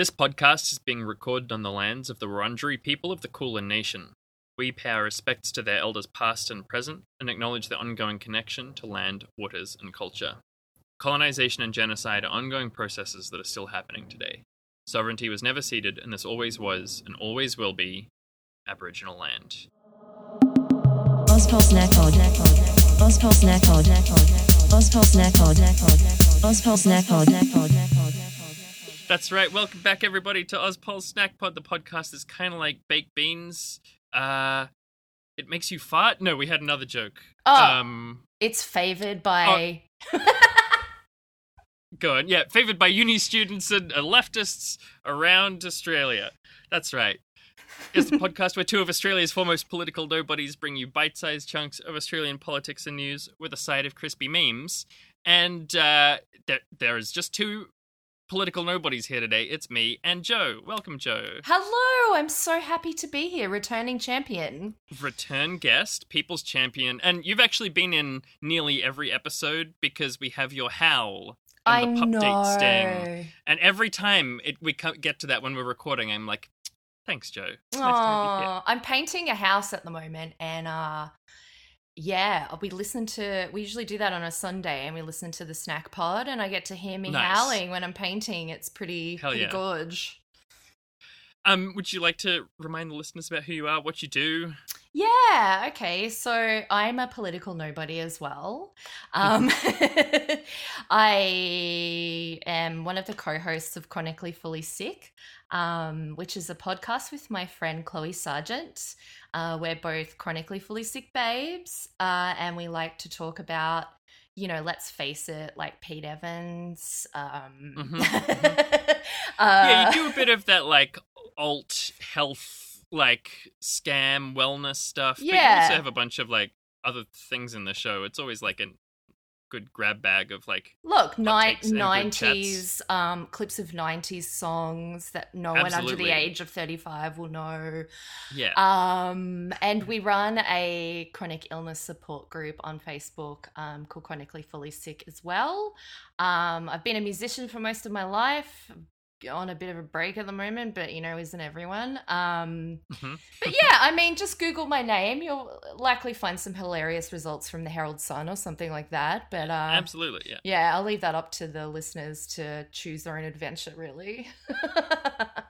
This podcast is being recorded on the lands of the Wurundjeri people of the Kulin Nation. We pay our respects to their elders past and present and acknowledge their ongoing connection to land, waters, and culture. Colonization and genocide are ongoing processes that are still happening today. Sovereignty was never ceded, and this always was and always will be Aboriginal land. Pod. Ozpol Snack Pod. That's right. Welcome back, everybody, to Ozpol Snack Pod. The podcast is kind of like baked beans. Uh, it makes you fart. No, we had another joke. Oh. Um, It's favored by. go on. Yeah, favored by uni students and uh, leftists around Australia. That's right. It's the podcast where two of Australia's foremost political nobodies bring you bite-sized chunks of Australian politics and news with a side of crispy memes. And uh, there, there is just two political nobodies here today. It's me and Joe. Welcome, Joe. Hello, I'm so happy to be here, returning champion. return guest, people's champion, and you've actually been in nearly every episode because we have your howl I the pup date sting. And every time it, we get to that when we're recording, I'm like, "Thanks, Joe. It's nice to have you here." Aw, I'm painting a house at the moment, and uh, yeah, we listen to. We usually do that on a Sunday, and we listen to the snack pod, and I get to hear me Nice. howling when I'm painting. It's pretty, Hell pretty yeah. gorge. Um, would you like to remind the listeners about who you are, what you do? Yeah, okay. So I'm a political nobody as well. Um, I am one of the co hosts of Chronically Fully Sick, um, which is a podcast with my friend Chloe Sargent. Uh, we're both chronically fully sick babes, uh, and we like to talk about, you know, let's face it, like Pete Evans. Um, Mhm, uh, yeah, you do a bit of that like alt health, like scam wellness stuff. But you also have a bunch of like other things in the show. It's always like a good grab bag of like Look, ni- takes and good 90s um, clips of 90s songs that no one under the age of 35 will know. yeah. Um, and we run a chronic illness support group on Facebook um, called Chronically Fully Sick as well. Um, I've been a musician for most of my life. On a bit of a break at the moment, but you know, isn't everyone? Um, Mhm. but yeah, I mean, just Google my name. You'll likely find some hilarious results from the Herald Sun or something like that. But uh, Absolutely, yeah. yeah, I'll leave that up to the listeners to choose their own adventure, really.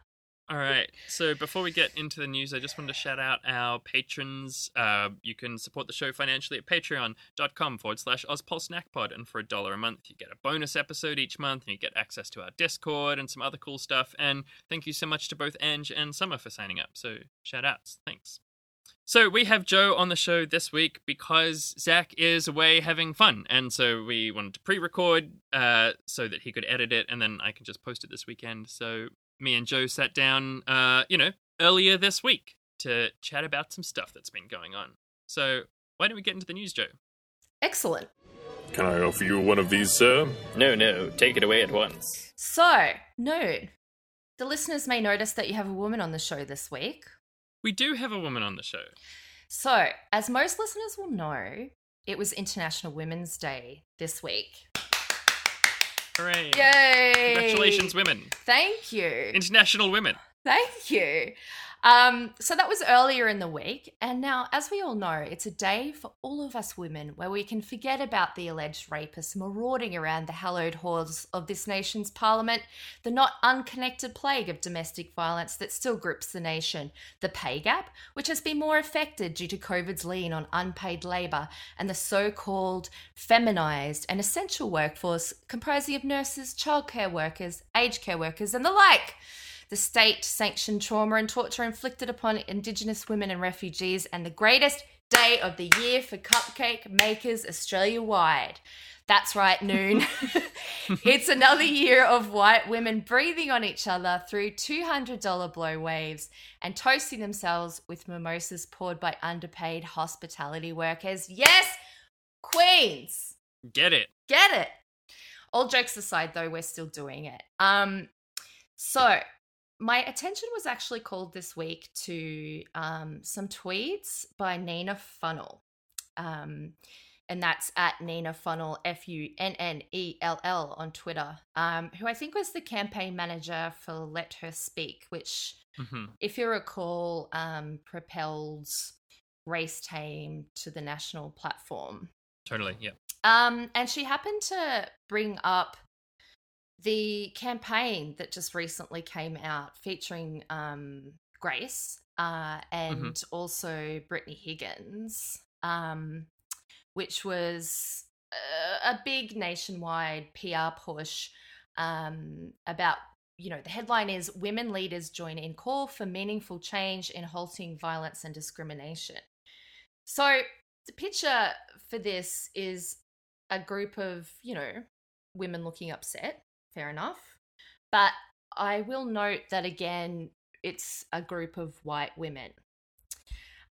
All right. So before we get into the news, I just wanted to shout out our patrons. Uh, you can support the show financially at patreon.com forward slash ozpolsnackpod. And for a dollar a month, you get a bonus episode each month and you get access to our Discord and some other cool stuff. And thank you so much to both Ange and Summer for signing up. So shout outs. Thanks. So we have Joe on the show this week because Zach is away having fun, and so we wanted to pre-record uh, so that he could edit it, and then I can just post it this weekend. So me and Joe sat down, uh, you know, earlier this week to chat about some stuff that's been going on. So why don't we get into the news, Joe? Excellent. Can I offer you one of these, sir? No, no, take it away at once. So, Noon, the listeners may notice that you have a woman on the show this week. We do have a woman on the show. So, as most listeners will know, it was International Women's Day this week. Hooray! Yay! Congratulations, women! Thank you. International women. Thank you. Um, so that was earlier in the week, and now, as we all know, it's a day for all of us women where we can forget about the alleged rapists marauding around the hallowed halls of this nation's parliament, the not unconnected plague of domestic violence that still grips the nation, the pay gap, which has been more affected due to COVID's lean on unpaid labour, and the so-called feminised and essential workforce comprising of nurses, childcare workers, aged care workers, and the like the state sanctioned trauma and torture inflicted upon Indigenous women and refugees, and the greatest day of the year for cupcake makers Australia wide. That's right, noon. it's another year of white women breathing on each other through $200 blow waves and toasting themselves with mimosas poured by underpaid hospitality workers. Yes, Queens! Get it. Get it. All jokes aside, though, we're still doing it. Um, so my attention was actually called this week to um, some tweets by Nina Funnell. Um, and that's at Nina Funnell, F U N N E L L on Twitter, um, who I think was the campaign manager for Let Her Speak, which, hmm if you recall, um, propelled Grace Tame to the national platform. Totally. Yeah. Um, and she happened to bring up the campaign that just recently came out featuring um, Grace uh, and also Brittany Higgins, um, which was a, a big nationwide PR push um, about. You know, the headline is Women Leaders Join in Call for Meaningful Change in Halting Violence and Discrimination. So, the picture for this is a group of, you know, women looking upset. Fair enough. But I will note that again, it's a group of white women.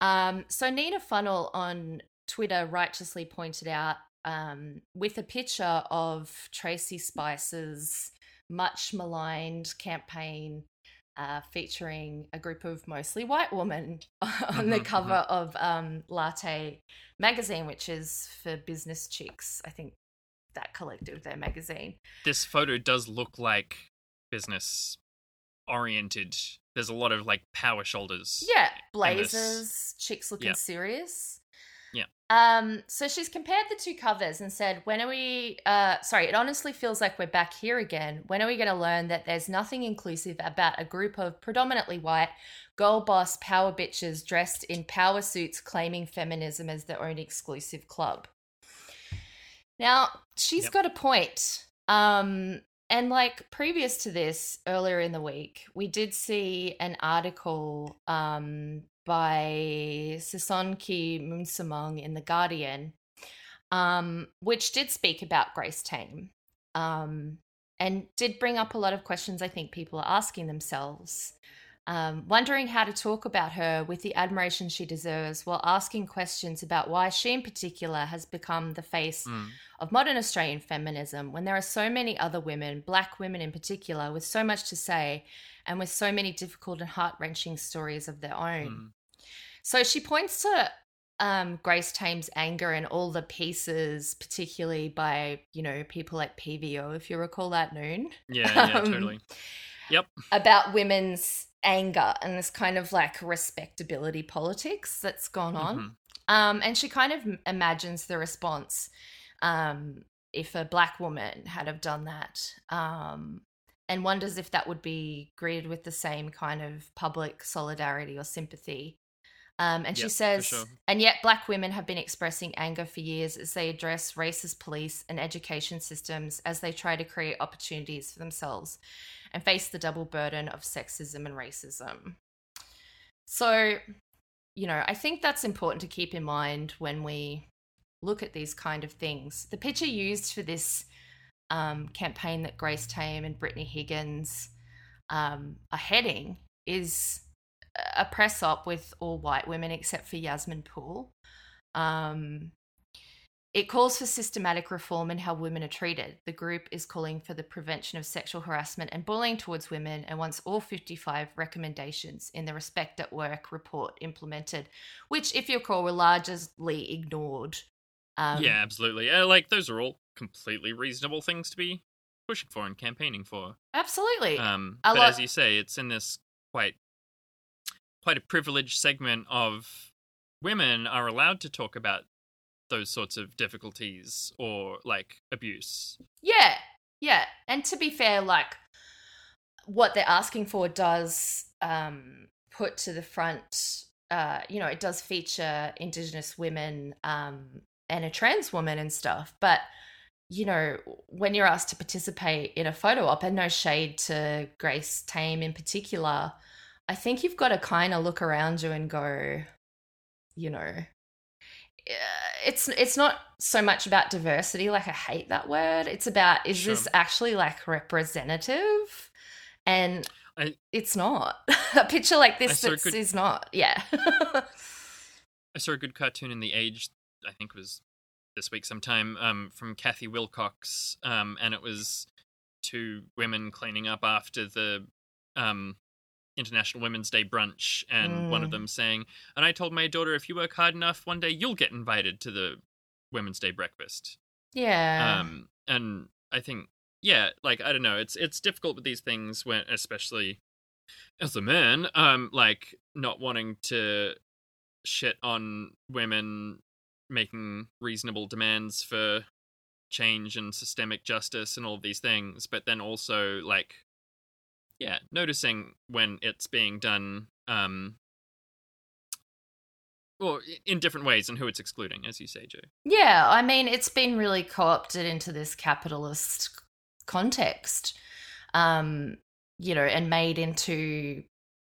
Um, so Nina Funnell on Twitter righteously pointed out um, with a picture of Tracey Spicer's much maligned campaign uh, featuring a group of mostly white women on the Mhm, cover of um, Latte magazine, which is for business chicks. I think that collective, their magazine. This photo does look like business oriented. There's a lot of like power shoulders. Yeah, blazers, chicks looking Yeah. serious. Yeah. Um, so she's compared the two covers and said, when are we uh sorry, it honestly feels like we're back here again. When are we gonna learn that there's nothing inclusive about a group of predominantly white girl boss power bitches dressed in power suits claiming feminism as their own exclusive club? Now, she's Yep. got a point. Um and like previous to this, earlier in the week, we did see an article um, by Sisonke Msimang in The Guardian, um, which did speak about Grace Tame um, and did bring up a lot of questions I think people are asking themselves. Um, wondering how to talk about her with the admiration she deserves while asking questions about why she in particular has become the face Mm. of modern Australian feminism when there are so many other women, black women in particular, with so much to say and with so many difficult and heart wrenching stories of their own. Mm. So she points to um, Grace Tame's anger and all the pieces, particularly by, you know, people like PVO, if you recall that noon, Yeah, yeah, Um, totally. Yep. about women's anger and this kind of like respectability politics that's gone on. Mhm. Um, and she kind of imagines the response um, if a black woman had have done that, um, and wonders if that would be greeted with the same kind of public solidarity or sympathy. Um, and she Yep, for says, sure. and yet black women have been expressing anger for years as they address racist police and education systems as they try to create opportunities for themselves and face the double burden of sexism and racism. So, you know, I think that's important to keep in mind when we look at these kind of things. The picture used for this um, campaign that Grace Tame and Brittany Higgins um, are heading is a press op with all white women except for Yasmin Poole. Um, it calls for systematic reform in how women are treated. The group is calling for the prevention of sexual harassment and bullying towards women and wants all 55 recommendations in the Respect at Work report implemented, which, if you recall, were largely ignored. Um, yeah, absolutely. Uh, like those are all completely reasonable things to be pushing for and campaigning for. absolutely. Um, but lot- as you say, it's in this quite quite a privileged segment of women are allowed to talk about those sorts of difficulties or like abuse. Yeah, yeah. And to be fair, like what they're asking for does um, put to the front, uh, you know, it does feature Indigenous women um, and a trans woman and stuff. But, you know, when you're asked to participate in a photo op, and no shade to Grace Tame in particular, I think you've got to kind of look around you and go, you know, it's it's not so much about diversity like i hate that word. It's about is this actually like representative? And I- it's not. A picture like this that's, good- is not yeah. I saw a good cartoon in the Age, I think was this week sometime, um, from Kathy Wilcox, um, and it was two women cleaning up after the um, International Women's Day brunch, and one of Mm. them saying, "And I told my daughter, if you work hard enough, one day you'll get invited to the Women's Day breakfast. Yeah. Um, and I think, yeah, like I don't know, it's it's difficult with these things when, especially as a man, um, like not wanting to shit on women making reasonable demands for change and systemic justice and all of these things, but then also like, yeah, noticing when it's being done, um, well, in different ways and who it's excluding, as you say, Joe. Yeah, I mean, it's been really co opted into this capitalist context, um, you know, and made into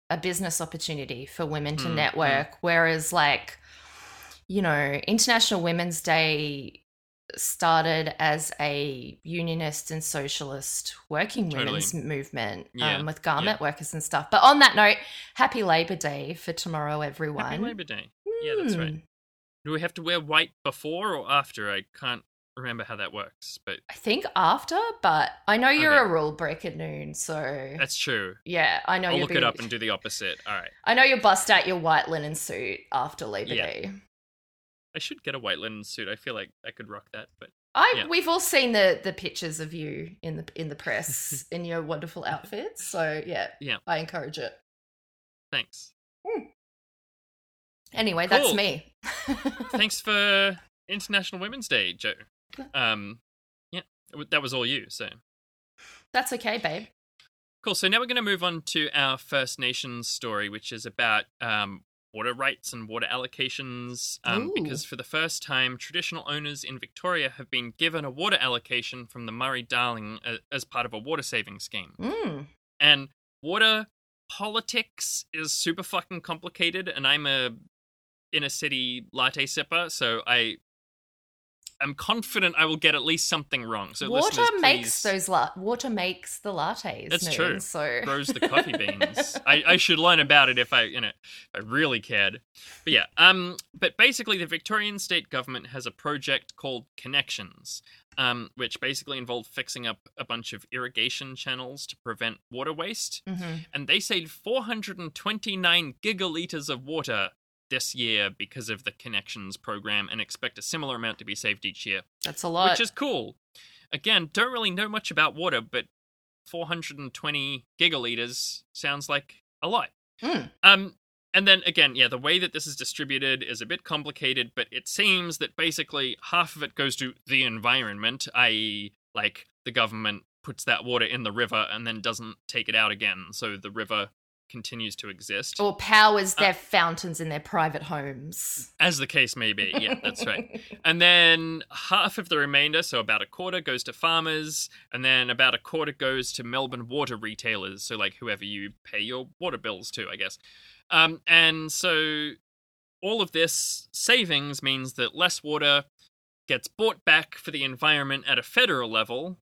a business opportunity for women to Mm, mm. network. Whereas, like, you know, International Women's Day started as a unionist and socialist working Totally. women's movement Yeah, um, with garment workers and stuff. But on that note, happy Labor Day for tomorrow, everyone. Happy Labor Day. Yeah, that's right. Hmm. Do we have to wear white before or after? I can't remember how that works, but I think after, but I know you're Okay. a rule breaker noon, so that's true. yeah, I know I'll you'll look be, it up and do the opposite. All right. I know you'll bust out your white linen suit after Labor Yeah. Day. I should get a white linen suit. I feel like I could rock that, but I Yeah. we've all seen the the pictures of you in the in the press in your wonderful outfits, so yeah, Yeah. I encourage it. thanks. Anyway, that's me. Thanks for International Women's Day, Joe. Um, yeah, that was all you. So That's okay, babe. cool. So now we're going to move on to our First Nations story, which is about um, water rights and water allocations. Um, because for the first time, traditional owners in Victoria have been given a water allocation from the Murray Darling uh, as part of a water saving scheme. Mm. And water politics is super fucking complicated, and I'm a inner city latte sipper, so I. I'm confident I will get at least something wrong. So water makes please- those la- water makes the lattes. That's Noon, true. So grows the coffee beans. I, I should learn about it if I, you know, if I really cared. But yeah, um, but basically, the Victorian state government has a project called Connections, um, which basically involved fixing up a bunch of irrigation channels to prevent water waste, Mhm. and they saved 429 gigaliters of water this year because of the Connections program, and expect a similar amount to be saved each year that's a lot. which is cool. Again, don't really know much about water, but 420 gigaliters sounds like a lot. Mm. Um, and then again, yeah, the way that this is distributed is a bit complicated, but it seems that basically half of it goes to the environment, i.e., like the government puts that water in the river and then doesn't take it out again, so the river continues to exist. or powers Uh, their fountains in their private homes. As the case may be, yeah, that's right. And then half of the remainder, so about a quarter, goes to farmers, and then about a quarter goes to Melbourne water retailers, so like whoever you pay your water bills to, I guess. Um, and so all of this savings means that less water gets bought back for the environment at a federal level,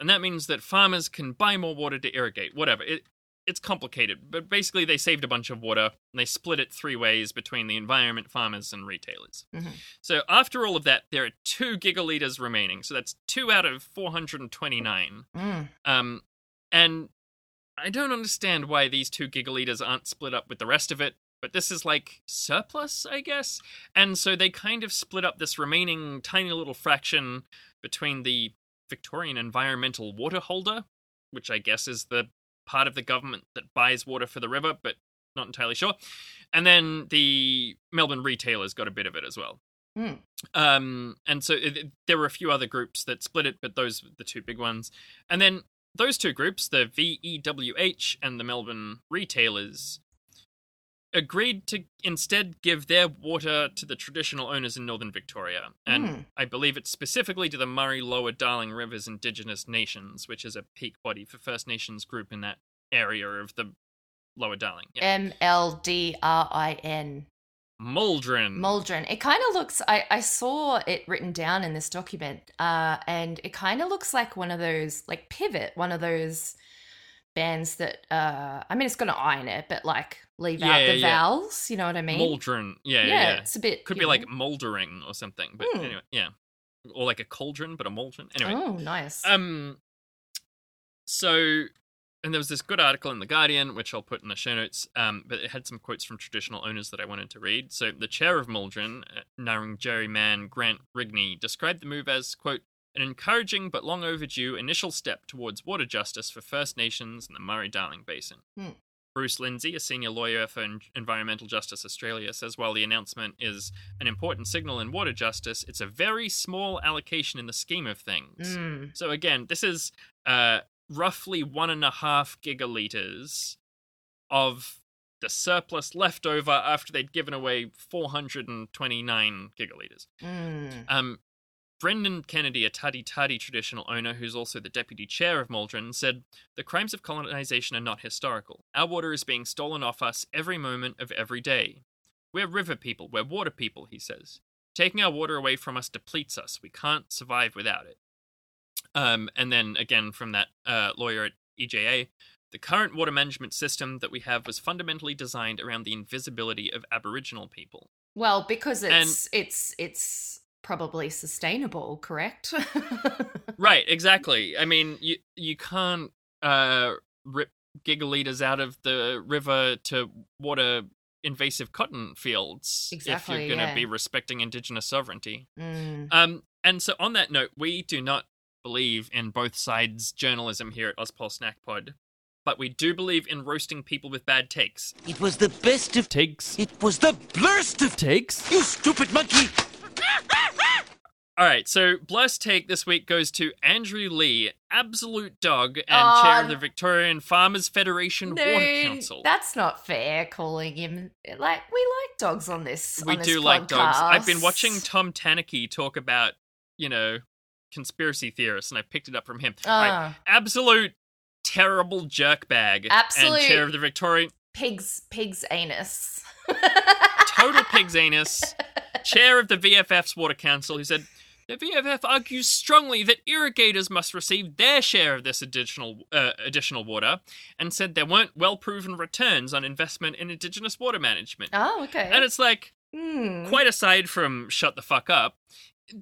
and that means that farmers can buy more water to irrigate, whatever. It, it's complicated, but basically they saved a bunch of water and they split it three ways between the environment, farmers, and retailers. Mhm. So after all of that, there are two gigaliters remaining. So that's two out of 429. Mm. Um, and I don't understand why these two gigaliters aren't split up with the rest of it, but this is like surplus, I guess. And so they kind of split up this remaining tiny little fraction between the Victorian Environmental Water Holder, which I guess is the part of the government that buys water for the river, but not entirely sure. And then the Melbourne retailers got a bit of it as well. Hmm. Um, and so it, there were a few other groups that split it, but those were the two big ones. And then those two groups, the VEWH and the Melbourne retailers, agreed to instead give their water to the traditional owners in northern Victoria. And Hmm. I believe it's specifically to the Murray Lower Darling Rivers Indigenous Nations, which is a peak body for First Nations group in that area of the Lower Darling. M L D R I N. Muldrin. Muldrin. It kind of looks. I I saw it written down in this document, uh, and it kind of looks like one of those, like Pivot, one of those bands that. Uh, I mean, it's to iron it, but like leave Yeah, out the yeah. vowels. You know what I mean? Muldrin. Yeah, Yeah, yeah, it's a bit. Could be know. like moldering or something. But Hmm. anyway, yeah. Or like a cauldron, but a mouldron. Anyway. Oh, nice. Um so and there was this good article in the Guardian, which I'll put in the show notes. Um, but it had some quotes from traditional owners that I wanted to read. So the chair of Muldrin, uh, Ngarrindjeri man Grant Rigney, described the move as quote an encouraging but long overdue initial step towards water justice for First Nations in the Murray-Darling Basin. Hmm. Bruce Lindsay, a senior lawyer for En- Environmental Justice Australia, says while the announcement is an important signal in water justice, it's a very small allocation in the scheme of things. Mm. So again, this is uh, roughly one and a half gigaliters of the surplus left over after they'd given away 429 gigaliters. Mm. Um, Brendan Kennedy, a Tati Tati traditional owner who's also the deputy chair of Muldrin, said, The crimes of colonization are not historical. Our water is being stolen off us every moment of every day. We're river people, we're water people, he says. Taking our water away from us depletes us. We can't survive without it. Um, and then again from that uh, lawyer at EJA, the current water management system that we have was fundamentally designed around the invisibility of Aboriginal people. Well, because it's it's it's probably sustainable, correct? Right, exactly. I mean, you you can't uh, rip gigaliters out of the river to water invasive cotton fields if you're going to yeah. be respecting indigenous sovereignty. Mm. Um, and so on that note, we do not believe in both sides journalism here at Ozpol Snack Pod, but we do believe in roasting people with bad takes. It was the best of Takes. It was the blurst of Takes? You stupid monkey! All right, so blessed take this week goes to Andrew Lee, absolute dog and chair of the Victorian Farmers Federation Water Council. that's not fair. Calling him like we like dogs on this. we on this do like dogs. I've been watching Tom Tanuki talk about, you know, conspiracy theorists, and I picked it up from him. Right, Ah, absolute terrible jerkbag. Absolute- And chair of the Victorian pig's pig's anus. total pig's anus. Chair of the VFF's Water Council, who said. The VFF argues strongly that irrigators must receive their share of this additional uh, additional water, and said there weren't well proven returns on investment in indigenous water management. Oh, okay. And it's like, Hmm. quite aside from shut the fuck up,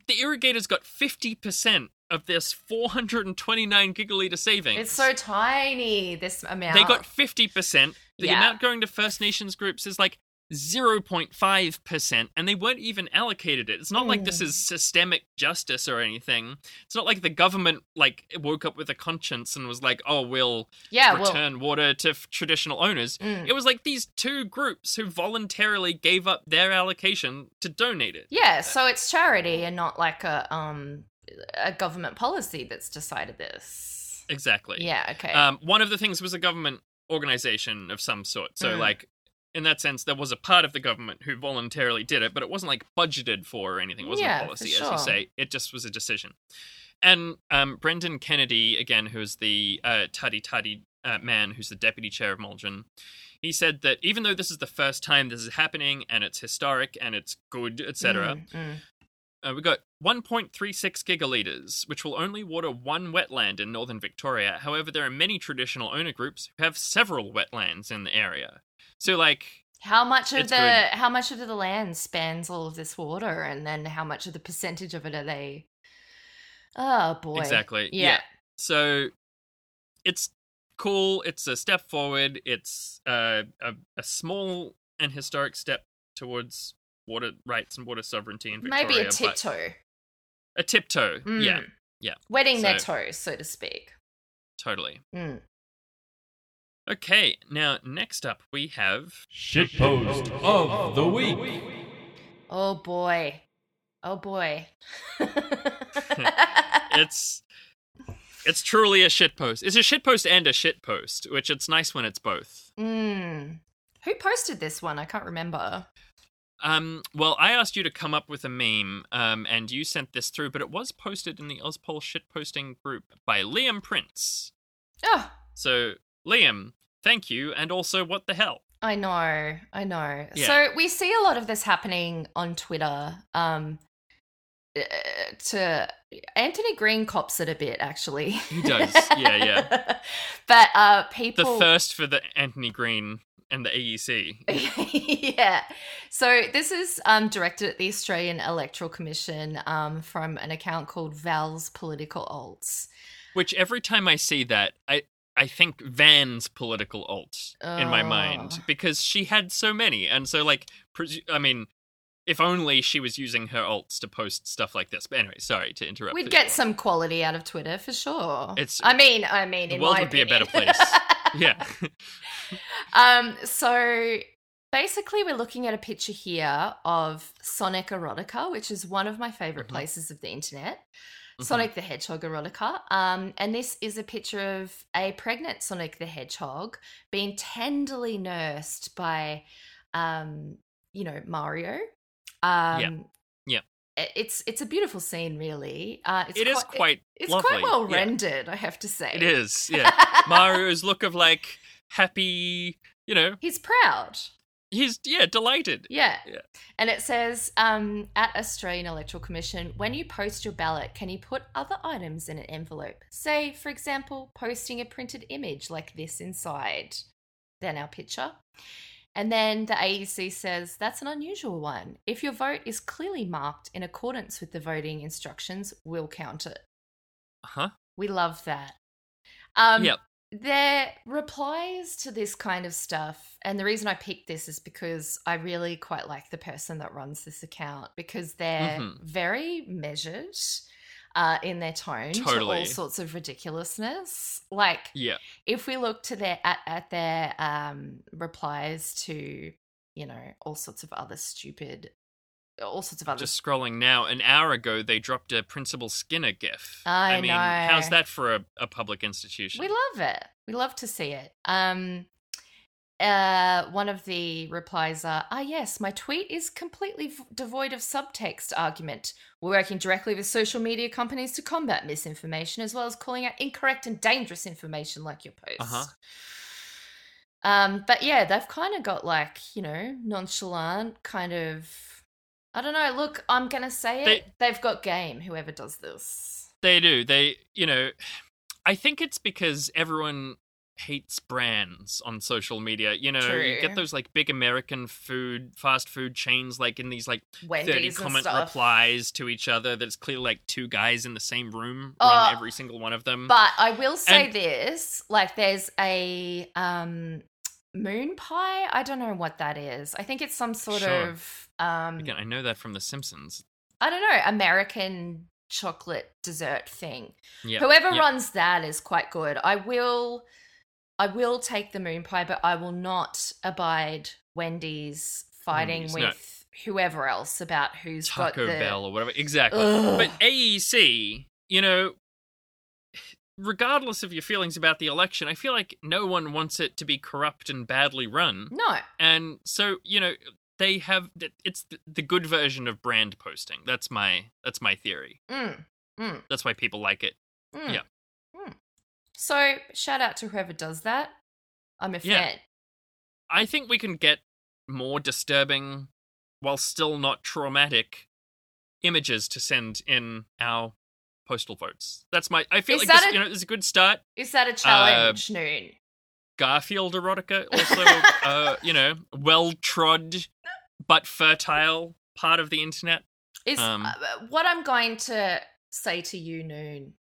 the irrigators got 50% of this 429 gigaliter savings. It's so tiny. This amount. They got 50%. The Yeah. amount going to First Nations groups is like 0.5%, and they weren't even allocated it. It's not like this Mm. is systemic justice or anything. It's not like the government like woke up with a conscience and was like, "Oh, we'll yeah. Well, return water to f- traditional owners." Mm. It was like these two groups who voluntarily gave up their allocation to donate it. yeah. So it's charity and not like a um a government policy that's decided this. Exactly. Yeah. Okay. Um, one of the things was a government organization of some sort. So, Mm. like, in that sense, there was a part of the government who voluntarily did it, but it wasn't like budgeted for or anything. It wasn't Yeah, a policy, as you say. It just was a decision. And um, Brendan Kennedy, again, who's the uh, Tati Tati uh, man who's the deputy chair of Muldrin, he said that even though this is the first time this is happening and it's historic and it's good, etc., Mm, mm. Uh, we got 1.36 gigaliters, which will only water one wetland in northern Victoria. However, there are many traditional owner groups who have several wetlands in the area. So, like, How much of the good. how much of the land spans all of this water, and then how much of the percentage of it are they? Oh boy! exactly. Yeah. So, it's cool. It's a step forward. It's uh, a, a small and historic step towards water rights and water sovereignty in Victoria. Maybe a tiptoe. A tiptoe. Mm. Yeah, yeah. Wetting their toes, so to speak. totally. Mm. Okay, now next up we have Shitpost of the week. Oh boy! Oh boy! it's it's truly a shitpost. It's a shitpost and a shitpost, which it's nice when it's both. mm. Who posted this one? I can't remember. Um, well, I asked you to come up with a meme, um, and you sent this through, but it was posted in the Ozpol shitposting group by Liam Prince. Oh, So, Liam, thank you, and also, what the hell? I know, I know. Yeah. So we see a lot of this happening on Twitter. Um, uh, to Anthony Green cops it a bit, actually. He does, yeah, yeah. but uh, people. The first for the Anthony Green and the AEC. yeah. So this is um, directed at the Australian Electoral Commission um, from an account called Val's Political Alts. Which every time I see that, I I think Van's political alt in my mind Oh. because she had so many, and so like, presu- I mean, if only she was using her alts to post stuff like this. But anyway, sorry to interrupt. We'd get some quality out of Twitter for sure. It's- I mean, I mean, The in world would be a better place. yeah. um. So basically, we're looking at a picture here of Sonic Erotica, which is one of my favorite Mhm. places of the internet. Mhm. Sonic the Hedgehog erotica. Um, and this is a picture of a pregnant Sonic the Hedgehog being tenderly nursed by, um, you know, Mario. Um, Yeah. It's it's a beautiful scene, really. Uh, it's It is quite It's lovely. quite well yeah. rendered, I have to say. It is. Yeah. Mario's look of like happy. You know, He's proud. he's yeah delighted. Yeah. Yeah. And it says um, at Australian Electoral Commission, when you post your ballot, can you put other items in an envelope? Say, for example, posting a printed image like this inside. Then our picture. And then the AEC says that's an unusual one. If your vote is clearly marked in accordance with the voting instructions, we'll count it. Huh. We love that. Um, Yep. Their replies to this kind of stuff, and the reason I picked this is because I really quite like the person that runs this account because they're Mhm. very measured uh, in their tone to all sorts of ridiculousness. Like, Yeah. if we look to their at, at their um, replies to, you know, all sorts of other stupid, all sorts of other Just scrolling now. An hour ago, they dropped a Principal Skinner gif. I mean, know. how's that for a, a public institution? We love it. We love to see it. Um, uh, one of the replies are, "Ah, yes, my tweet is completely v- devoid of subtext argument. We're working directly with social media companies to combat misinformation, as well as calling out incorrect and dangerous information like your post." Uh-huh. Um, but yeah, they've kind of got like you know nonchalant kind of. I don't know. Look, I'm gonna say it. They've got game. Whoever does this. They do. They, you know, I think it's because everyone hates brands on social media. You know, you get those like big American food, fast food chains, like in these like 30 Wendy's and comment replies to each other that's clearly like two guys in the same room run every single one of them. But I will say And- this: like, there's a um, moon pie. I don't know what that is. I think it's some sort Sure. of um, Again, I know that from The Simpsons. I don't know, American chocolate dessert thing. Yeah. Whoever yeah. runs that is quite good. I will, I will take the moon pie, but I will not abide Wendy's fighting with no. whoever else about who's got Taco the. Bell or whatever. Exactly. Ugh. But AEC, you know, regardless of your feelings about the election, I feel like no one wants it to be corrupt and badly run. No, And so, you know, they have it's the- the good version of brand posting. That's my that's my theory. mm, mm. That's why people like it. Mm. Yeah. So shout out to whoever does that. I'm a Yeah. fan. I think we can get more disturbing while still not traumatic images to send in our postal votes. That's my I feel Is like this, a- you know, this is a good start. Is that a Uh, challenge, Noon? Garfield erotica, also, uh, you know, well trod but fertile part of the internet. Is um, uh, what I'm going to say to you, Noon?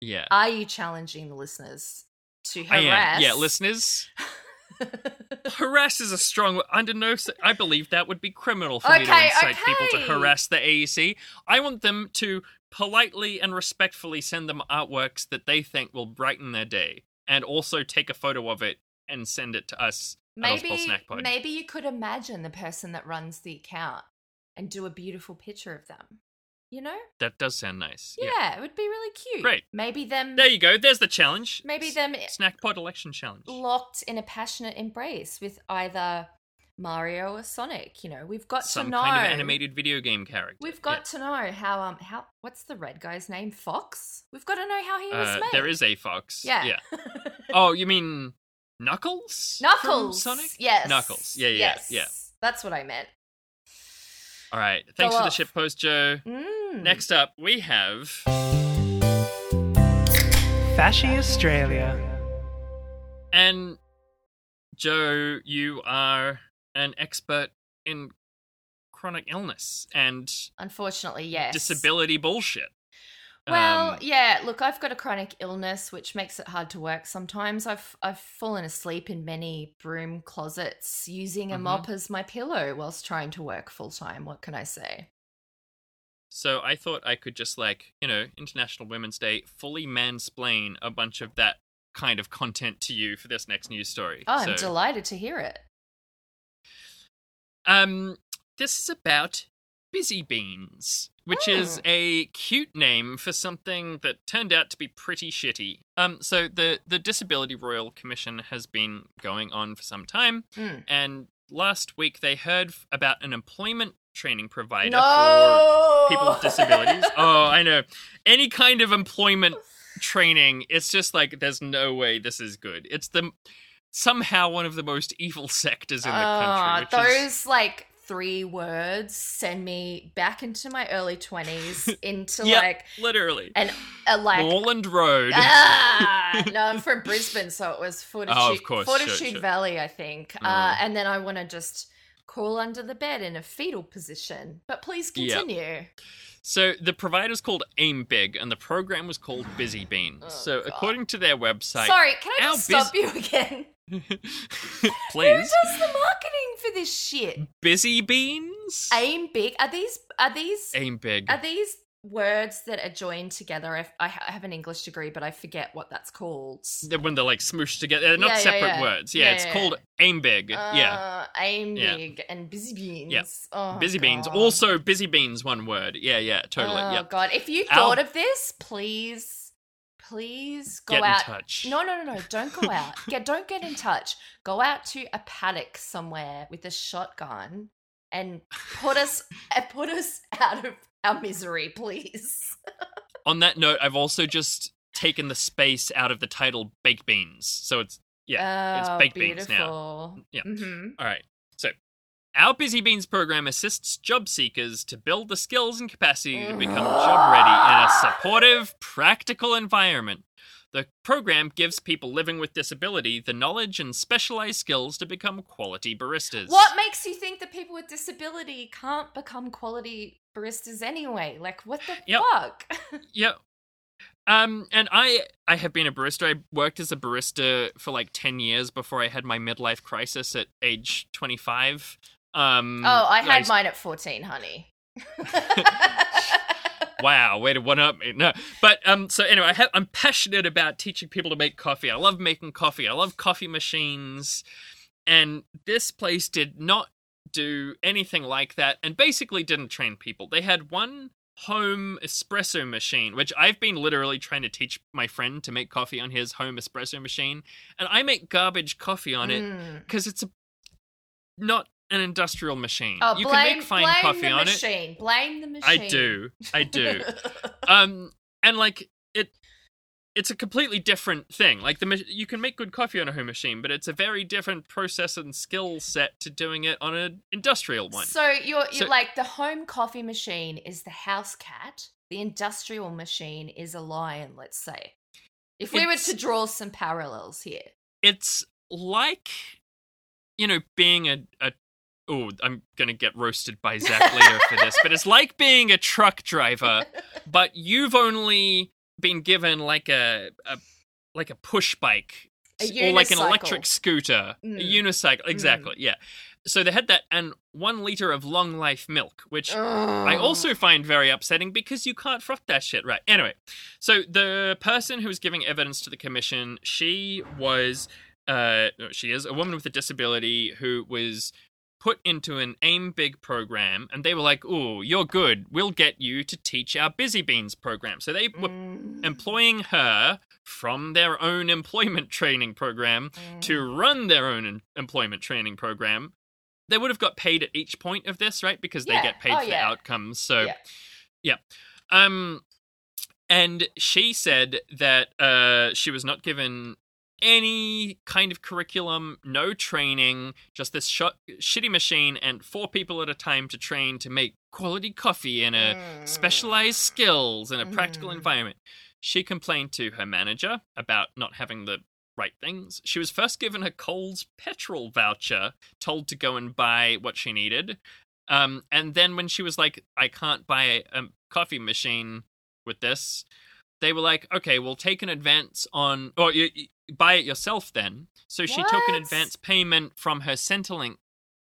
Yeah, Are you challenging the listeners to harass? Yeah, listeners, harass is a strong. Under no, I believe that would be criminal for me to Okay, incite people to harass the AEC. I want them to politely and respectfully send them artworks that they think will brighten their day, and also take a photo of it and send it to us. maybe, maybe you could imagine the person that runs the account and do a beautiful picture of them. You know? That does sound nice. Yeah, it would be really cute. Great. Maybe them. There you go. There's the challenge. Maybe them Snack Pod election challenge. locked in a passionate embrace with either Mario or Sonic. You know, we've got Some to know. Some kind of animated video game character. We've got to know how um how what's the red guy's name? Fox. We've got to know how he Yeah. was Uh, made. there is a fox. yeah. Yeah. Oh, you mean Knuckles? from Knuckles. Sonic? Yes. Knuckles. Yeah, yeah, yes. yeah. That's what I meant. All right. Thanks for the ship post, Joe. Mm. Next up, we have Fashy Australia. and Joe. You are an expert in chronic illness and Unfortunately, yes. disability bullshit. Well, Um, yeah. Look, I've got a chronic illness, which makes it hard to work. Sometimes I've I've fallen asleep in many broom closets using a Mhm. mop as my pillow whilst trying to work full time. What can I say? So I thought I could just like, you know, International Women's Day, fully mansplain a bunch of that kind of content to you for this next news story. Oh, I'm delighted to hear it. Um, this is about Busy Beans, which is Hmm. a cute name for something that turned out to be pretty shitty. Um, so the the Disability Royal Commission has been going on for some time, Mm. and last week they heard f- about an employment training provider No, for people with disabilities. oh, I know. Any kind of employment training, it's just like there's no way this is good. It's the somehow one of the most evil sectors in the Ah, country. Which those is, like three words send me back into my early twenties, into Yeah. like literally an a like Moreland Road. ah, no, I'm from Brisbane, so it was Fortitude, Oh, of course, sure, Fortitude sure. Valley, I think. Uh, Mm. and then I want to just crawl under the bed in a fetal position. But please continue. So the provider's called Aim Big, and the program was called Busy Bean. Oh, so God. according to their website, Sorry, can I just stop you again? Who please, does the marketing for this shit? Busy Beans. Aim big. Are these are these Aim Big. are these words that are joined together? I, I I have an English degree, but I forget what that's called. When they're like smooshed together, they're not Yeah, yeah, separate yeah. words. Yeah, Yeah, it's yeah, called Aim Big. yeah. Uh, aim Yeah. big and busy beans. Yeah. Oh, Busy Beans. Also, Busy Beans, one word. Yeah, yeah, totally. Oh yeah. God! If you Our- thought of this, please, please go Get in out. touch. No, no, no, no! Don't go out. get don't get in touch. Go out to a paddock somewhere with a shotgun and put us uh, put us out of our misery, please. On that note, I've also just taken the space out of the title Baked Beans. So it's, yeah, it's oh, baked beautiful. beans now. Yeah. hmm All right. Our Busy Beans program assists job seekers to build the skills and capacity to become job ready in a supportive, practical environment. The program gives people living with disability the knowledge and specialized skills to become quality baristas. What makes you think that people with disability can't become quality baristas anyway? Like, what the Yep. fuck? Yeah. Um, and I I have been a barista. I worked as a barista for like ten years before I had my midlife crisis at age twenty five. Um, oh, I had s- mine at fourteen, honey. Wow, way to one up me. No, but um, so anyway, I have, I'm passionate about teaching people to make coffee. I love making coffee. I love coffee machines, and this place did not do anything like that, and basically didn't train people. They had one home espresso machine, which I've been literally trying to teach my friend to make coffee on his home espresso machine, and I make garbage coffee on it Mm. because it's a not an industrial machine. Oh, you blame, can make fine blame coffee the on it. machine. Blame the machine. I do. I do. um and like it it's a completely different thing like the you can make good coffee on a home machine but it's a very different process and skill set to doing it on an industrial one So you're you're So- like the home coffee machine is the house cat. The industrial machine is a lion. Let's say, if we were to draw some parallels here. it's like you know being a, a oh i'm gonna get roasted by zach later for this but it's like being a truck driver but you've only been given like a, a like a push bike A or like an electric scooter. A Mm. unicycle exactly yeah. So they had that and one liter of long life milk which I also find very upsetting because you can't froth that shit right. Anyway, so the person who was giving evidence to the commission, she was, uh, she is a woman with a disability who was put into an AIM Big program, and they were like, "Oh, you're good. We'll get you to teach our Busy Beans program." So they were Mm. employing her from their own employment training program Mm. to run their own employment training program. They would have got paid at each point of this, right? Because they get paid Oh, for yeah. outcomes. So, Yeah. yeah. Um, and she said that uh, she was not given any kind of curriculum, no training, just this sh- shitty machine and four people at a time to train to make quality coffee in a Mm. specialized skills in a practical Mhm. environment. She complained to her manager about not having the right things. She was first given a Coles petrol voucher, told to go and buy what she needed. Um, and then when she was like, I can't buy a coffee machine, with this. They were like, okay, we'll take an advance on, or you, you buy it yourself then. So she took an advance payment from her Centrelink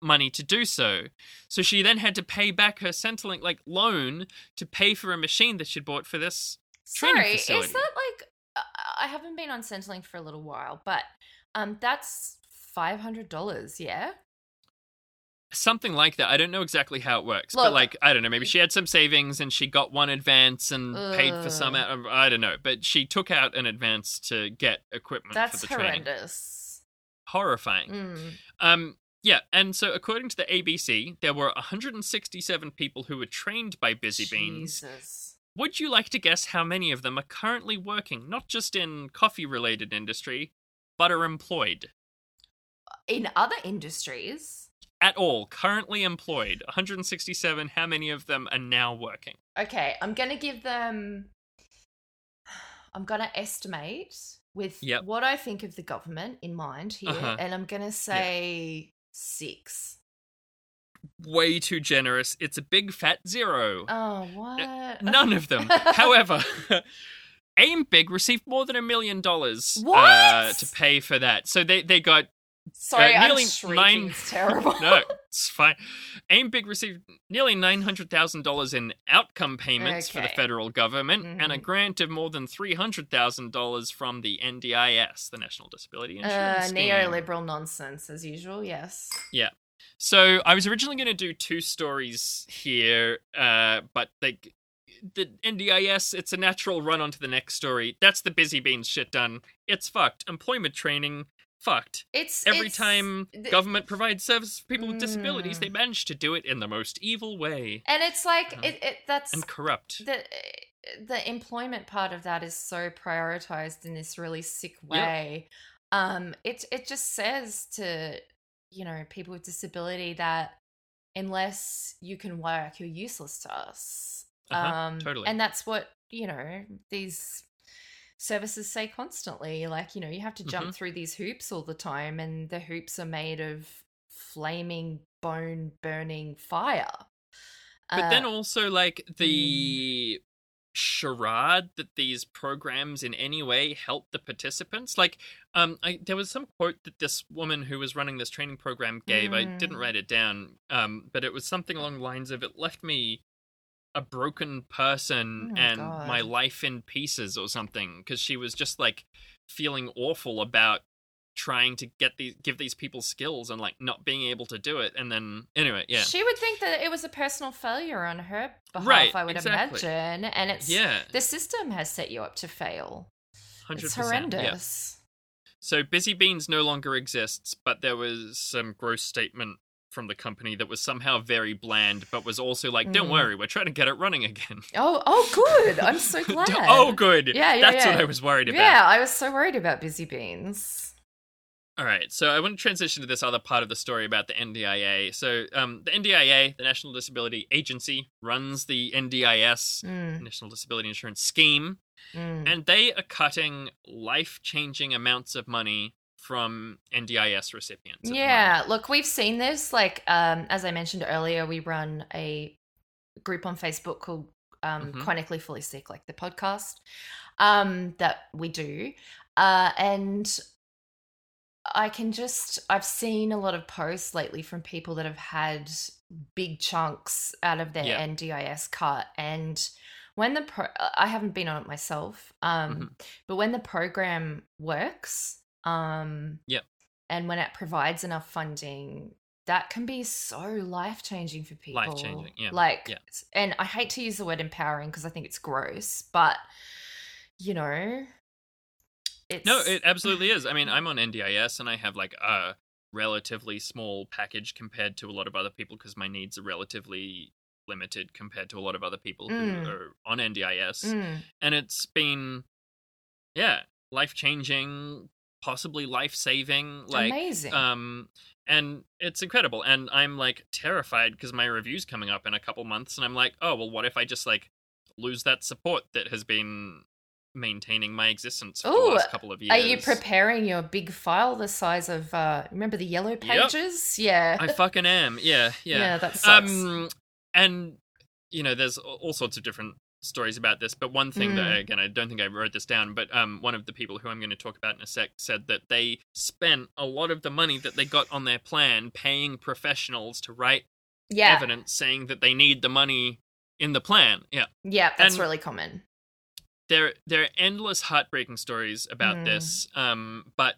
money to do so. So she then had to pay back her Centrelink like loan to pay for a machine that she'd bought for this. training Sorry, facility. is that like uh, I haven't been on Centrelink for a little while, but um, that's five hundred dollars. Yeah. Something like that. I don't know exactly how it works, but like I don't know. Maybe she had some savings and she got one advance and paid for some. Out of- I don't know, but she took out an advance to get equipment That's for the training. horrendous. Horrifying. Mm. Um, yeah, and so according to the ABC, there were 167 people who were trained by Busy Beans. Would you like to guess how many of them are currently working, not just in coffee-related industry, but are employed In other industries, at all? Currently employed, 167. How many of them are now working? okay, I'm gonna give them. I'm gonna estimate with Yep. what I think of the government in mind here, Uh-huh. and I'm gonna say six. Way too generous. It's a big fat zero. Oh, what? None of them. However, Aim Big received more than a million dollars uh, to pay for that. So they, they got Sorry, uh, I'm nearly shrieking. nine- It's terrible. no, it's fine. Aim Big received nearly nine hundred thousand dollars in outcome payments for the federal government and a Mhm. grant of more than three hundred thousand dollars from the NDIS, the National Disability Insurance Uh, Scheme. neoliberal nonsense as usual. Yes. Yeah. So I was originally going to do two stories here, uh, but like the NDIS, it's a natural run onto the next story. That's the busy beans shit done. It's fucked. Employment training, fucked. It's Every it's- time th- government provides service for people with disabilities, Mm. they manage to do it in the most evil way and it's like Uh-huh. it, it. That's and corrupt. the the employment part of that is so prioritized in this really sick way. Um, it it just says to you know people with disability that unless you can work, you're useless to us. Uh-huh, um, totally. and that's what you know these services say constantly. Like you know you have to jump Mhm. through these hoops all the time, and the hoops are made of flaming, bone burning fire. But then Uh, also like the charade that these programs in any way help the participants like um I, there was some quote that this woman who was running this training program gave i didn't Mm. write it down um but it was something along the lines of it left me a broken person Oh and God. my life in pieces or something because she was just like feeling awful about trying to get these give these people skills and like not being able to do it and then anyway yeah She would think that it was a personal failure on her behalf, Right, I would exactly. imagine. And it's yeah the system has set you up to fail. 100%, It's yeah. horrendous. So Busy Beans no longer exists, but there was some gross statement from the company that was somehow very bland, but was also like, "Don't Mm. worry, we're trying to get it running again." Oh, oh, good. I'm so glad. oh, good. Yeah, yeah, That's what. I was worried about. Yeah, I was so worried about Busy Beans. All right, so I want to transition to this other part of the story about the NDIA. So, um, the NDIA, the National Disability Agency, runs the NDIS, Mm, National Disability Insurance Scheme, mm. and they are cutting life-changing amounts of money from NDIS recipients. Yeah, look, we've seen this. Like, um, as I mentioned earlier, we run a group on Facebook called um, Mhm. Chronically Fully Sick, like the podcast um, that we do. Uh, and I can just, I've seen a lot of posts lately from people that have had big chunks out of their Yeah. NDIS cut. And when the, pro- I haven't been on it myself, um, Mhm. but when the program works, um, Yep. and when it provides enough funding, that can be so life changing for people. Life-changing, yeah, Like, yeah. and I hate to use the word empowering because I think it's gross, but you know, it's No, it absolutely is. I mean, I'm on NDIS and I have like a relatively small package compared to a lot of other people because my needs are relatively limited compared to a lot of other people Mm. who are on NDIS. Mm, And it's been, yeah, life changing, possibly life saving. Like, amazing. um, and it's incredible. And I'm like terrified because my review's coming up in a couple months, and I'm like, oh well, what if I just like lose that support that has been maintaining my existence for Ooh, the last couple of years? Are you preparing your big file the size of uh remember the yellow pages? Yeah. I fucking am. Yeah, yeah. Yeah, that sucks. Um, and you know, there's all sorts of different stories about this, but one thing that Mm. again I don't think I wrote this down, but um, one of the people who I'm going to talk about in a sec said that they spent a lot of the money that they got on their plan paying professionals to write Yeah. evidence saying that they need the money in the plan. Yeah. Yeah, that's And- really common. there there are endless heartbreaking stories about Mm. this um but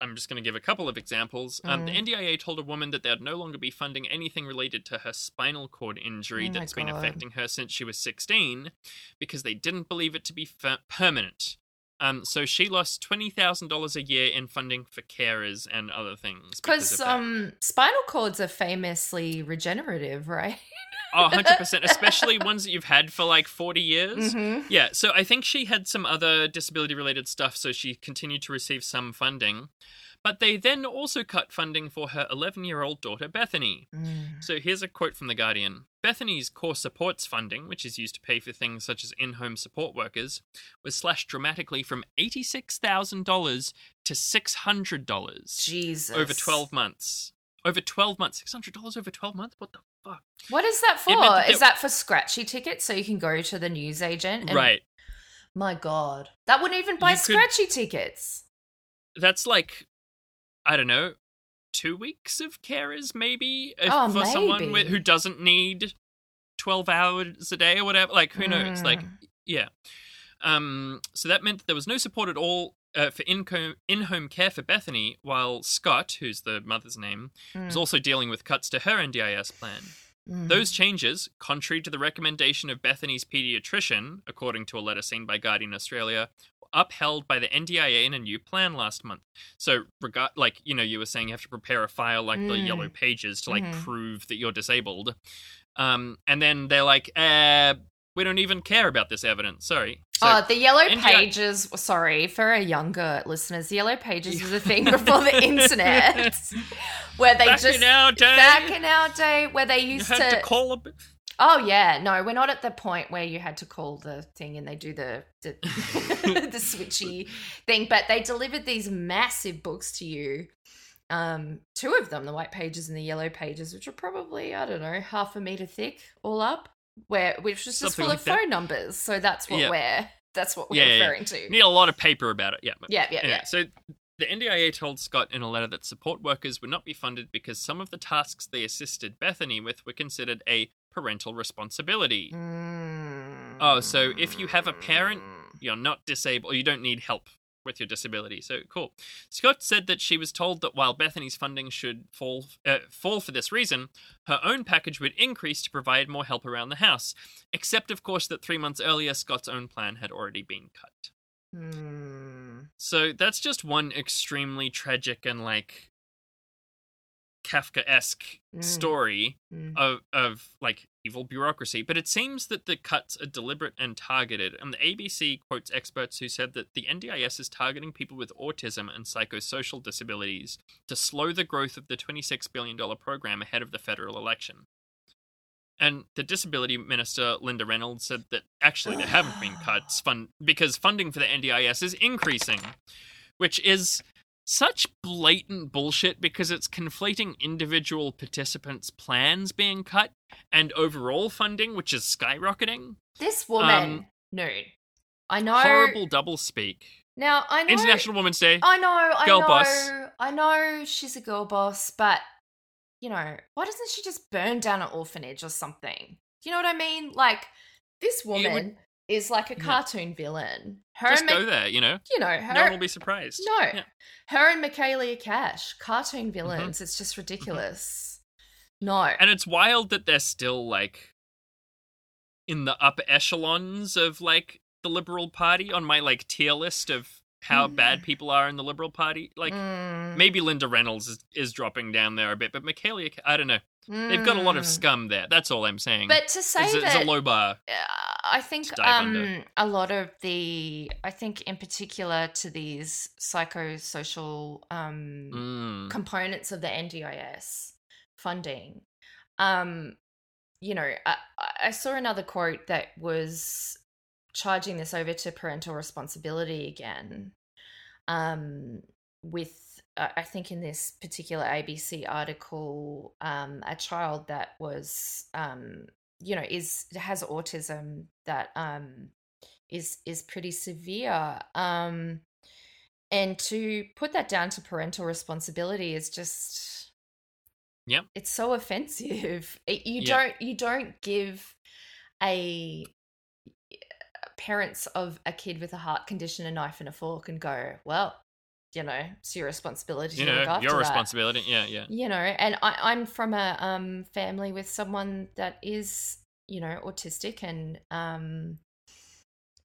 i'm just going to give a couple of examples. Um, the Mm. ndia told a woman that they'd no longer be funding anything related to her spinal cord injury Oh that's been affecting her since she was 16 because they didn't believe it to be f- permanent um, so she lost twenty thousand dollars a year in funding for carers and other things because Because of that. um, spinal cords are famously regenerative, right? oh, 100% especially ones that you've had for like 40 years Mhm. Yeah, so I think she had some other disability related stuff, so she continued to receive some funding. But they then also cut funding for her 11 year old daughter, Bethany. Mm. So here's a quote from The Guardian Bethany's core supports funding, which is used to pay for things such as in home support workers, was slashed dramatically from $86,000 to $600 Jesus. over 12 months. Over 12 months. $600 over 12 months? What the fuck? What is that for? That is that for scratchy tickets so you can go to the newsagent? And, Right. My God. That wouldn't even buy You could- scratchy tickets. that's like I don't know, two weeks of carers maybe if- Oh, for someone with, who doesn't need twelve hours a day or whatever. Like who knows? Like Mm. yeah. Um. So that meant that there was no support at all. Uh, for in in-home care for Bethany, while Scott, who's the mother's name, was Mm. also dealing with cuts to her NDIS plan. Mm. Those changes, contrary to the recommendation of Bethany's pediatrician, according to a letter seen by Guardian Australia, upheld by the NDIA in a new plan last month. So, regard like you know, you were saying you have to prepare a file like the Mm. yellow pages to like Mhm. prove that you're disabled, um, and then they're like, uh, we don't even care about this evidence. Sorry. So, oh, the yellow NDI pages. Sorry for our younger listeners. The yellow pages was a thing before the internet, where they back just in our day, back in our day where they used had to, to. call a. oh yeah, no, we're not at the point where you had to call the thing and they do the the, the switchy thing, but they delivered these massive books to you. Um, two of them, the white pages and the yellow pages, which are probably I don't know half a meter thick, all up. Where which was just Something full like of that. phone numbers, so that's what Yeah. we're that's what we're Yeah, yeah, yeah. referring to. Need a lot of paper about it. Yeah. Yeah, yeah, yeah. So the NDIA told Scott in a letter that support workers would not be funded because some of the tasks they assisted Bethany with were considered a parental responsibility. Mm. Oh, so if you have a parent, you're not disabled, or you don't need help with your disability. So cool. Scott said that she was told that while Bethany's funding should fall uh, fall for this reason, her own package would increase to provide more help around the house. Except, of course, that three months earlier, Scott's own plan had already been cut. Mm. So that's just one extremely tragic and like Kafka esque Mm. story Mm. of of like evil bureaucracy. But it seems that the cuts are deliberate and targeted. And the ABC quotes experts who said that the NDIS is targeting people with autism and psychosocial disabilities to slow the growth of the $26 billion program ahead of the federal election. And the disability minister Linda Reynolds said that actually there haven't been cuts fund because funding for the NDIS is increasing, which is such blatant bullshit because it's conflating individual participants' plans being cut and overall funding, which is skyrocketing. This woman, Um, no, I know. Horrible doublespeak. Now I know. International Women's Day. I know. I Girl know. boss. I know she's a girl boss, but you know, why doesn't she just burn down an orphanage or something? Do you know what I mean? Like this woman is like a Yeah. cartoon villain. Her Just and go there, you know. you know, her No one will be surprised. No. Yeah. her and Michaelia Cash, Mm-hmm. cartoon villains. It's just ridiculous. No. And it's wild that they're still like in the upper echelons of like the Liberal Party on my like tier list of how bad people are in the Liberal Party. Like Mm, maybe Linda Reynolds is, is dropping down there a bit, but Michaelia, I don't know. They've got a lot of mm. scum there. That's all I'm saying. But to say it's, a, it's a low bar. uh, I think um, a lot of the, I think in particular to these psychosocial um, Mm. components of the NDIS funding, um, you know, I, I saw another quote that was charging this over to parental responsibility again, um, with I think in this particular ABC article, um, a child that was um, you know is has autism that um is is pretty severe um and to put that down to parental responsibility is just Yep. it's so offensive It- you Yep. don't you don't give a parents of a kid with a heart condition a knife and a fork and go well you know it's your responsibility You to look know, your that responsibility. Yeah, yeah. you know and I, i'm from a um, family with someone that is you know autistic and um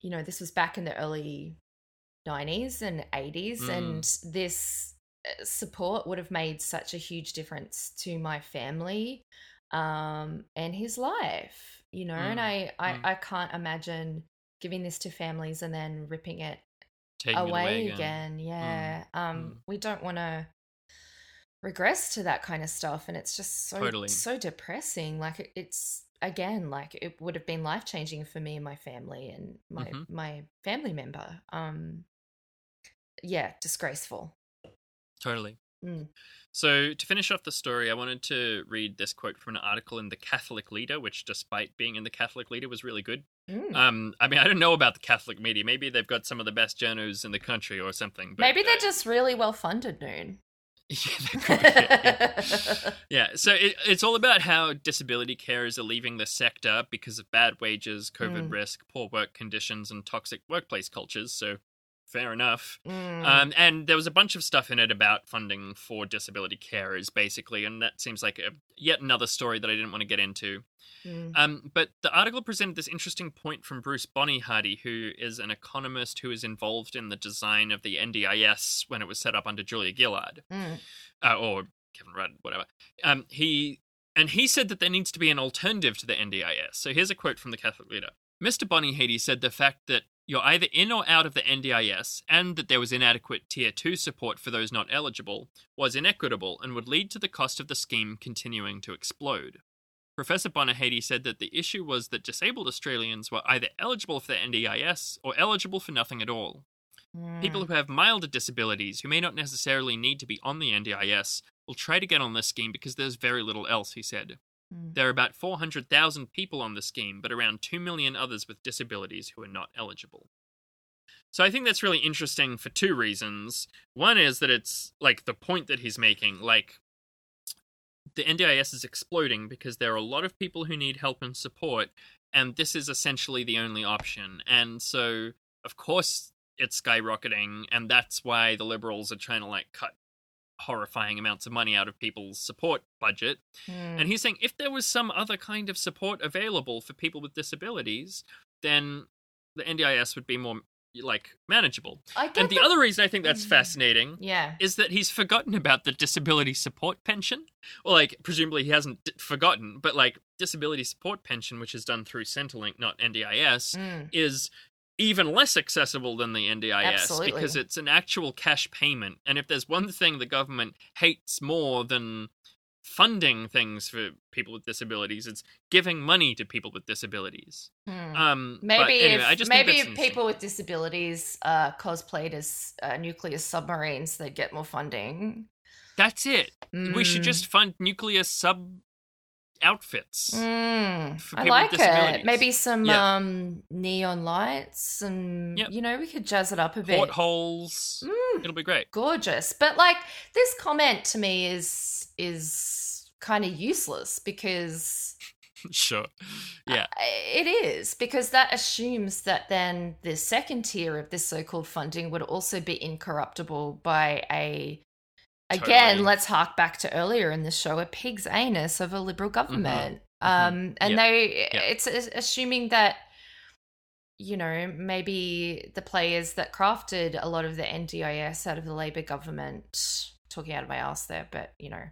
you know this was back in the early 90s and 80s Mm. and this uh, support would have made such a huge difference to my family um and his life you know and Mm, I, I mm. i can't imagine giving this to families and then ripping it away away again. Yeah. Um, mm. we don't want to regress to that kind of stuff, and it's just so Totally. so depressing. Like it, it's again, like it would have been life changing for me and my family and my Mhm. my family member. Um, yeah, disgraceful. Totally. Mm. So, to finish off the story, I wanted to read this quote from an article in the Catholic Leader, which, despite being in the Catholic Leader, was really good. Mm. Um, I mean, I don't know about the Catholic media. Maybe they've got some of the best journos in the country or something. But, Maybe they're uh, just really well funded, Noon. yeah, that could be it, yeah. Yeah, so it, it's all about how disability carers are leaving the sector because of bad wages, COVID Mm. risk, poor work conditions, and toxic workplace cultures. So, fair enough. Mm. Um, and there was a bunch of stuff in it about funding for disability carers, basically, and that seems like a, yet another story that I didn't want to get into. Mm. Um, but the article presented this interesting point from Bruce Bonyhady, who is an economist who is involved in the design of the NDIS when it was set up under Julia Gillard Mm. uh, or Kevin Rudd, whatever. Um, he and he said that there needs to be an alternative to the NDIS. So here's a quote from the Catholic leader. Mr. Bonyhady said the fact that you're either in or out of the NDIS and that there was inadequate Tier 2 support for those not eligible was inequitable and would lead to the cost of the scheme continuing to explode. Professor Bonyhady said that the issue was that disabled Australians were either eligible for the NDIS or eligible for nothing at all. People Mm. who have milder disabilities, who may not necessarily need to be on the NDIS, will try to get on this scheme because there's very little else, he said. Mm. There are about 400,000 people on the scheme, but around 2 million others with disabilities who are not eligible. So I think that's really interesting for two reasons. One is that it's like the point that he's making, like the NDIS is exploding because there are a lot of people who need help and support, and this is essentially the only option. And so, of course, it's skyrocketing, and that's why the liberals are trying to like cut horrifying amounts of money out of people's support budget. Mm. And he's saying if there was some other kind of support available for people with disabilities, then the NDIS would be more like manageable. I And the that- other reason I think that's Mm. fascinating Yeah. is that he's forgotten about the disability support pension. Or like presumably he hasn't d- forgotten, but like disability support pension which is done through Centrelink not NDIS Mm. is even less accessible than the NDIS Absolutely. because it's an actual cash payment. And if there's one thing the government hates more than funding things for people with disabilities, it's giving money to people with disabilities. Mm. Um, Maybe anyway, if maybe if people with disabilities uh, cosplayed as uh, nuclear submarines, they'd get more funding. That's it. We should Mm. just fund nuclear sub outfits. Mm, I like it. Maybe some Yeah. um, neon lights, and Yep. you know we could jazz it up a bit. Portholes. Mm, It'll be great. gorgeous, but like this comment to me is is kind of useless because sure. Yeah. Uh, It is because that assumes that then the second tier of this so-called funding would also be incorruptible by a again, Totally. let's hark back to earlier in the show, a pig's anus of a liberal government. Mhm. Um and Yeah. they it's it's assuming that you know, maybe the players that crafted a lot of the NDIS out of the Labor government, talking out of my ass there, but you know,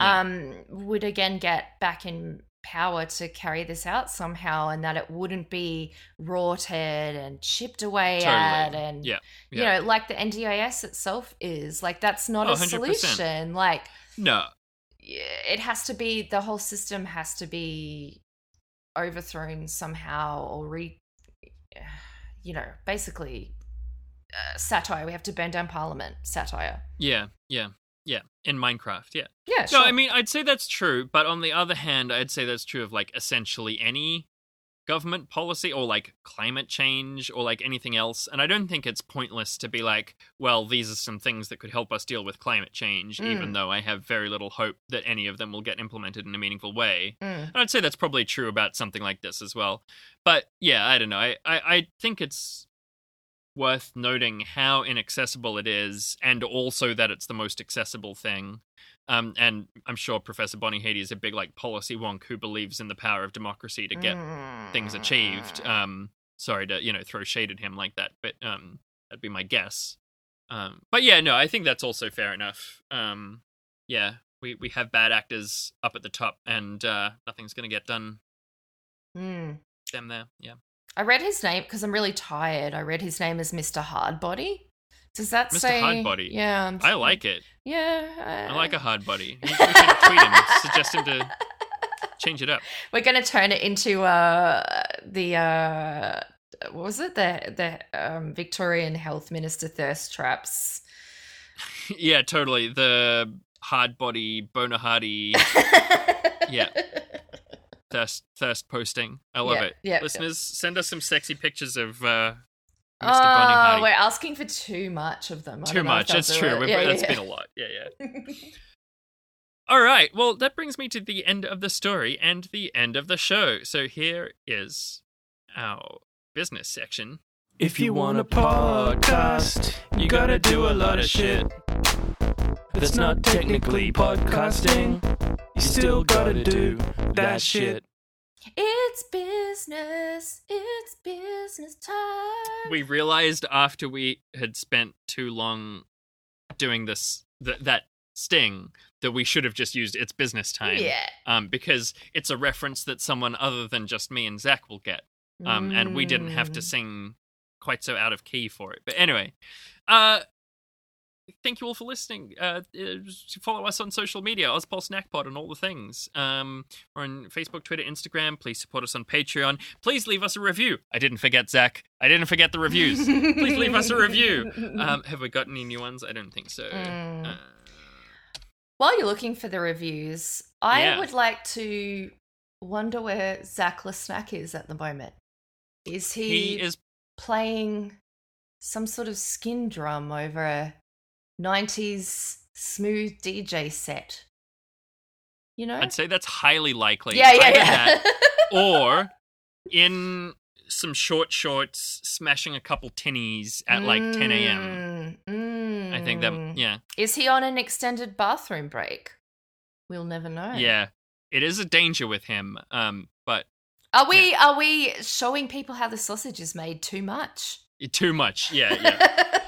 Yeah. um, would again get back in power to carry this out somehow, and that it wouldn't be rorted and chipped away Totally. at, and Yeah. you know, like the NDIS itself is like that's not Oh, a 100%. solution. Like No. it has to be the whole system has to be overthrown somehow or re you know basically uh, satire we have to burn down parliament satire Yeah. Yeah. Yeah, in Minecraft. Yeah. Yeah, sure. No, I mean, I'd say that's true, but on the other hand, I'd say that's true of like essentially any government policy or like climate change or like anything else. And I don't think it's pointless to be like, well, these are some things that could help us deal with climate change, even Mm. though I have very little hope that any of them will get implemented in a meaningful way. Mm. And I'd say that's probably true about something like this as well. But yeah, I don't know. I, I, I think it's worth noting how inaccessible it is, and also that it's the most accessible thing. Um, and I'm sure Professor Bonyhady is a big like policy wonk who believes in the power of democracy to get things achieved. Um, sorry to you know throw shade at him like that, but um, that'd be my guess. Um, but yeah, no, I think that's also fair enough. Um, yeah, we we have bad actors up at the top, and uh, nothing's gonna get done. Mm. Them there, yeah. I read his name because I'm really tired. I read his name as Mr. Hardbody. Does that say. Mr. say Hardbody. Yeah, I'm I like it. Yeah, I like a hard body. We should tweet him, suggest him to change it up. We're gonna turn it into uh the uh what was it the the um, Victorian Health Minister thirst traps. yeah, totally. The hard body, boner hardy Yeah. Thirst thirst posting. I love Yeah, it. yeah, Listeners, send us some sexy pictures of uh, Mr. Oh, Hardy. we're asking for too much of them. I Too don't know if much. they'll That's true. it. We've, Yeah, that's yeah, been a lot. Yeah, yeah. All right. Well, that brings me to the end of the story and the end of the show. So here is our business section. If you want a podcast, you gotta do a lot of shit. That's not technically podcasting. You still gotta do that shit. It's business. It's business time. We realized after we had spent too long doing this th- that sting that we should have just used it's business time. Yeah. Um, because it's a reference that someone other than just me and Zach will get. Um, and we didn't have to Mm. sing quite so out of key for it. But anyway, uh, thank you all for listening. Uh, uh, follow us on social media, Ozpol Snackpod, and all the things. Um, we're on Facebook, Twitter, Instagram. Please support us on Patreon. Please leave us a review. I didn't forget Zach. I didn't forget the reviews. Please leave us a review. Um, have we got any new ones? I don't think so. Mm. Uh, While you're looking for the reviews, I Yeah. would like to wonder where Zach Snack is at the moment. Is he, he is playing some sort of skin drum over a 90s smooth DJ set? You know? I'd say that's highly likely. yeah, yeah, yeah. that or in some short shorts, smashing a couple tinnies at like 10 a.m. Mm, I think that, mm. yeah, Is he on an extended bathroom break? We'll never know. yeah, it is a danger with him. Um, but Are we are we showing people how the sausage is made too much? too much, yeah, yeah,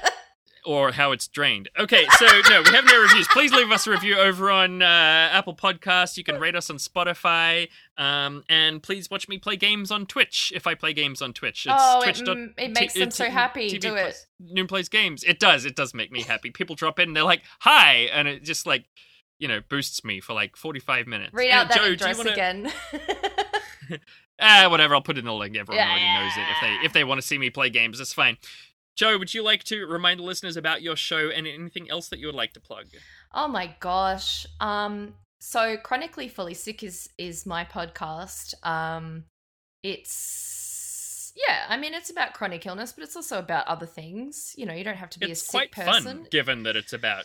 or how it's drained. Okay, so no, we have no reviews. Please leave us a review over on uh, Apple Podcasts. You can rate us on Spotify, um, and please watch me play games on Twitch. If I play games on Twitch, it's Oh, it Twitch. dot- m- it makes T- them so happy. TV Do it. Noon plays games. It does. It does make me happy. People drop in and they're like, "Hi," and it just like you know boosts me for like forty five minutes. Read Uh, out that Joe, address wanna- again. Ah, whatever. I'll put it in the link. Everyone already knows it. If they if they want to see me play games, that's fine. Joe, would you like to remind the listeners about your show and anything else that you would like to plug? oh my gosh. Um so Chronically Fully Sick is is my podcast. Um it's yeah, I mean it's about chronic illness, but it's also about other things. You know, you don't have to be It's a sick quite person. fun, given that it's about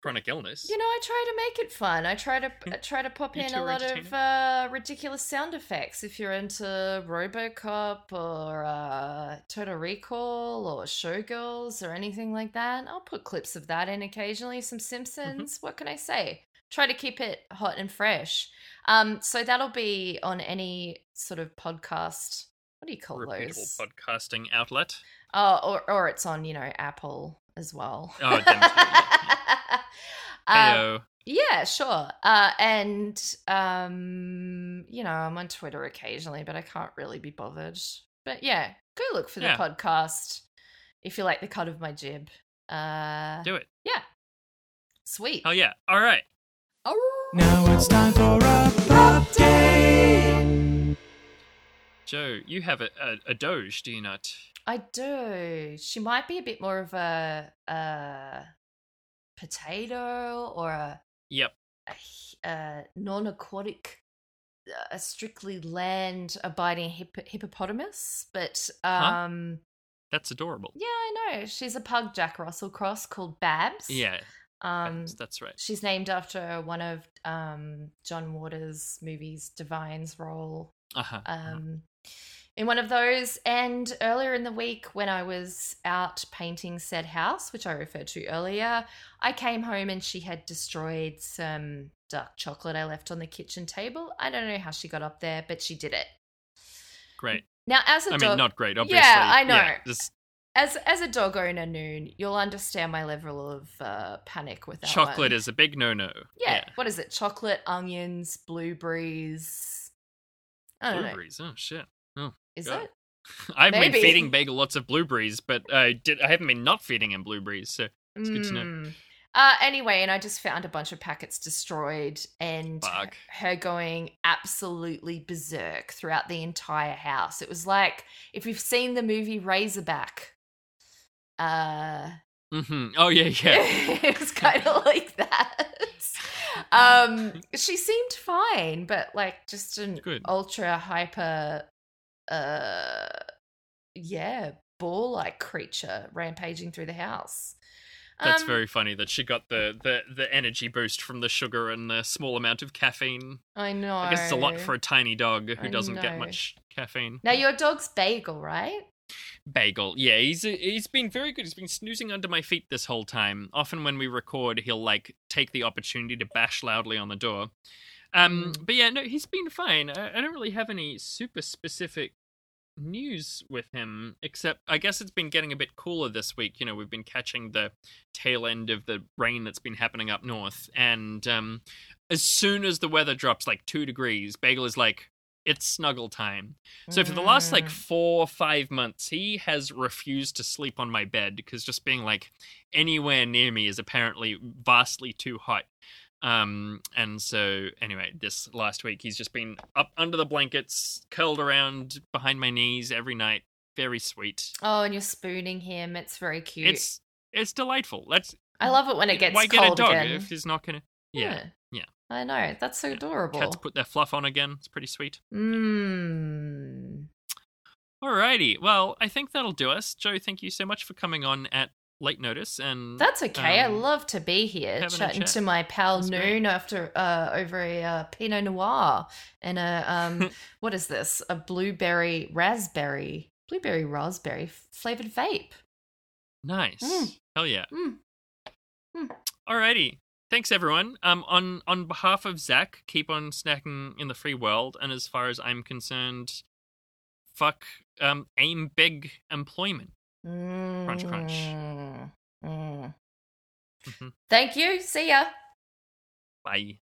chronic illness. You know, I try to make it fun. I try to I try to pop in a lot of uh, ridiculous sound effects. If you're into RoboCop or uh, Total Recall or Showgirls or anything like that, I'll put clips of that in occasionally. Some Simpsons. Mm-hmm. What can I say? Try to keep it hot and fresh. Um, so that'll be on any sort of podcast. What do you call Reputable those? podcasting outlet. Oh, or or it's on you know Apple as well. Oh, Um, Heyo. yeah, sure. Uh, and um, you know, I'm on Twitter occasionally, but I can't really be bothered. But yeah, go look for the Yeah. podcast if you like the cut of my jib. Uh, Do it. yeah, sweet. Oh yeah. All right. Now it's time for a update. Joe, you have a, a, a doge, do you not? I do. She might be a bit more of a uh, potato or a, Yep. a, a non-aquatic, a strictly land-abiding hippo- hippopotamus. But um, That's adorable. yeah, I know she's a pug Jack Russell cross called Babs. Yeah. Um, that's, that's right. she's named after one of um John Waters' movies, Divine's role Uh-huh. um, in one of those. And earlier in the week, when I was out painting said house, which I referred to earlier, I came home and she had destroyed some dark chocolate I left on the kitchen table. I don't know how she got up there, but she did it. great. Now, as a I dog, mean, not great, obviously. Yeah, I know. Yeah, just as as a dog owner, Noon, you'll understand my level of uh, panic with that. chocolate one. is a big no-no. yeah. What is it? Chocolate, onions, blueberries. I don't know. Blueberries. Oh shit. Is God. it? I've Maybe. been feeding Bagel lots of blueberries, but I did. I haven't been not feeding him blueberries, so it's good to know. Mm. Uh, anyway, and I just found a bunch of packets destroyed and Fuck. her going absolutely berserk throughout the entire house. It was like if you've seen the movie Razorback, uh, hmm Oh yeah, yeah. it was kind of like that. Um, she seemed fine, but like just an Good. ultra hyper, uh, yeah, ball like creature rampaging through the house. That's Um, very funny that she got the, the the energy boost from the sugar and the small amount of caffeine. I know. I guess it's a lot for a tiny dog who I doesn't know. get much caffeine. Now your dog's bagel, right? Bagel, yeah, he's he's been very good. He's been snoozing under my feet this whole time. Often when we record, he'll like take the opportunity to bash loudly on the door. Um, Mm. but yeah, no, he's been fine. I, I don't really have any super specific news with him, except I guess it's been getting a bit cooler this week. You know, we've been catching the tail end of the rain that's been happening up north, and um, as soon as the weather drops like two degrees, Bagel is like, it's snuggle time. So for the last like Mm. four or five months, he has refused to sleep on my bed because just being like anywhere near me is apparently vastly too hot. Um, and so anyway, this last week he's just been up under the blankets, curled around behind my knees every night. Very sweet. Oh, and you're spooning him. It's very cute. It's it's delightful. That's I love it when it gets why get a dog again. if he's not gonna. Yeah, yeah. I know. That's so adorable. cats put their fluff on again. It's pretty sweet. Mmm. Alrighty, well I think that'll do us. Joe, thank you so much for coming on at late notice and That's okay. I um, love to be here chatting chat. to my pal That's Noon great. after uh over a uh, Pinot Noir and a um what is this? A blueberry raspberry blueberry raspberry flavored vape. Nice. Mm. Hell yeah. Mm. Mm. Alrighty. Thanks everyone. Um on on behalf of Zach, keep on snacking in the free world, and as far as I'm concerned, fuck um aim big employment. Crunch, crunch. Mm. Mm. Mhm. Thank you. See ya. Bye.